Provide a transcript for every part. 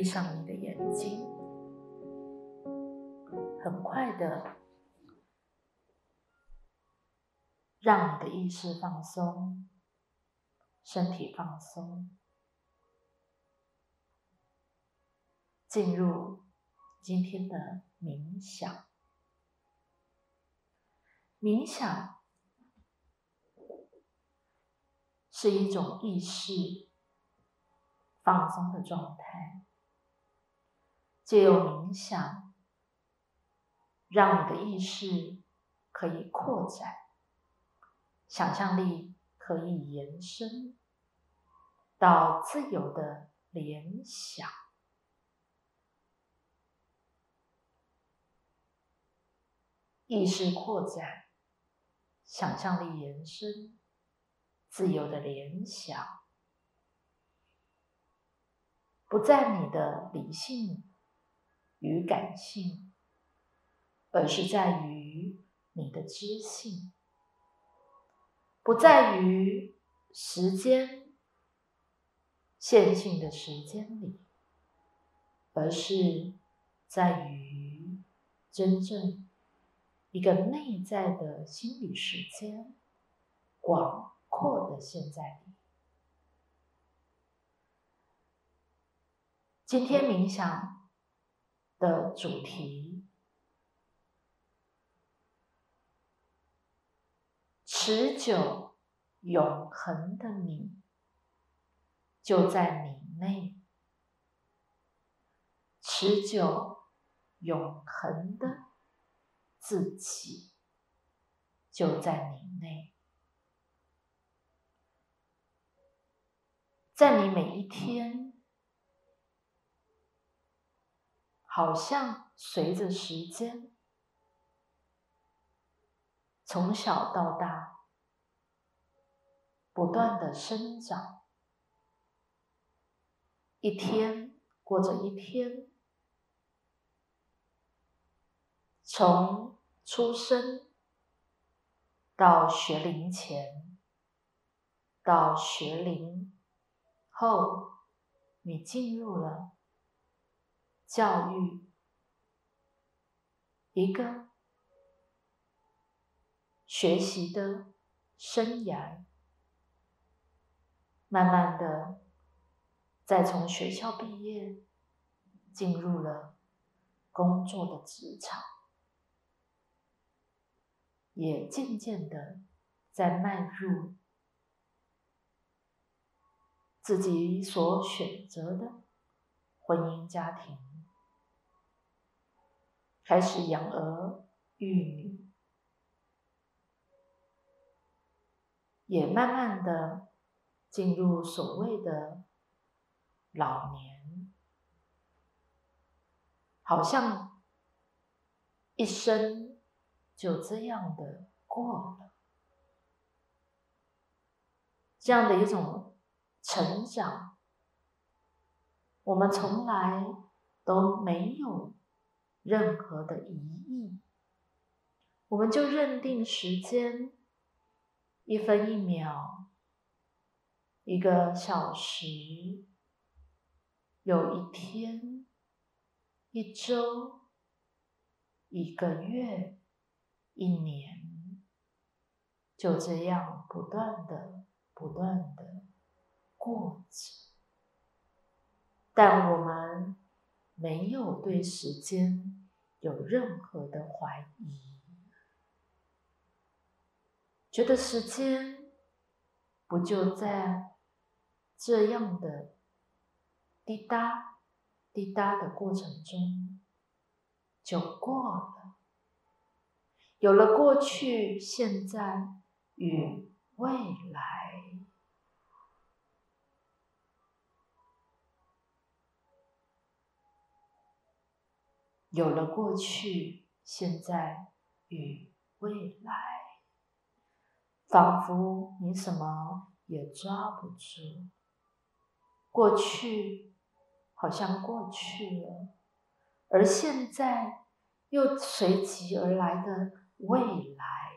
闭上你的眼睛，很快的让你的意识放松，身体放松，进入今天的冥想。冥想是一种意识放松的状态。借由冥想，让你的意识可以扩展，想象力可以延伸到自由的联想，意识扩展，想象力延伸，自由的联想，不在你的理性。与感性，而是在于你的知性，不在于时间线性的时间里，而是在于真正一个内在的心理时间广阔的现在。今天冥想。的主题：持久永恒的你就在你内，持久永恒的自己就在你内，在你每一天。好像随着时间，从小到大，不断的生长，一天过着一天，从出生到学龄前，到学龄后，你进入了。教育一个学习的生涯，慢慢的，再从学校毕业，进入了工作的职场，也渐渐的在迈入自己所选择的婚姻家庭。开始养儿育女，也慢慢的进入所谓的老年，好像一生就这样的过了，这样的一种成长，我们从来都没有。任何的疑义，我们就认定时间一分一秒，一个小时，有一天，一周，一个月，一年，就这样不断的、不断的过着，但我们。没有对时间有任何的怀疑，觉得时间不就在这样的滴答滴答的过程中就过了，有了过去、现在与未来。有了过去、现在与未来，仿佛你什么也抓不住。过去好像过去了，而现在又随即而来的未来，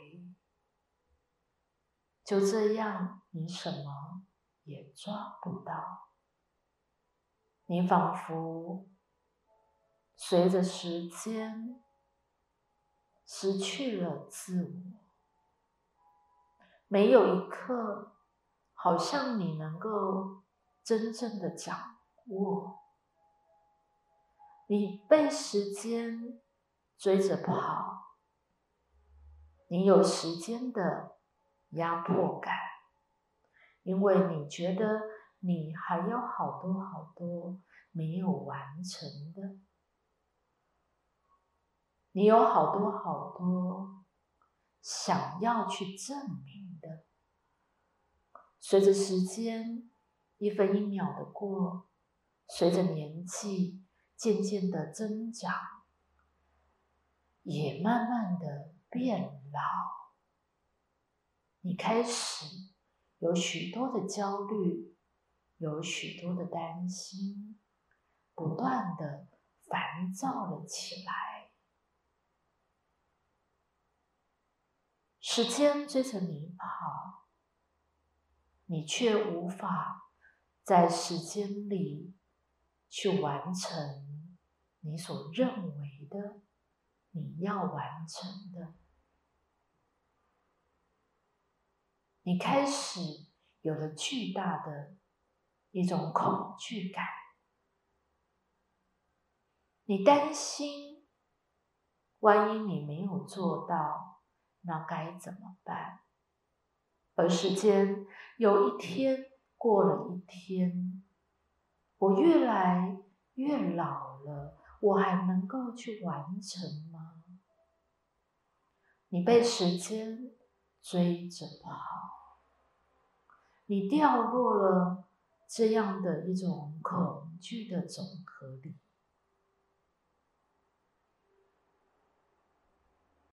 就这样你什么也抓不到。你仿佛随着时间失去了自我，没有一刻好像你能够真正的掌握，你被时间追着跑，你有时间的压迫感，因为你觉得。你还有好多好多没有完成，你有好多好多想要去证明的。随着时间一分一秒的过，随着年纪渐渐的增长，也慢慢的变老，你开始有许多的焦虑。有许多的担心，不断的烦躁了起来。时间追着你跑，你却无法在时间里去完成你所认为的你要完成的。你开始有了巨大的。一种恐惧感，你担心，万一你没有做到，那该怎么办？而时间有一天过了一天，我越来越老了，我还能够去完成吗？你被时间追着跑，你掉落了。这样的一种恐惧的总和里，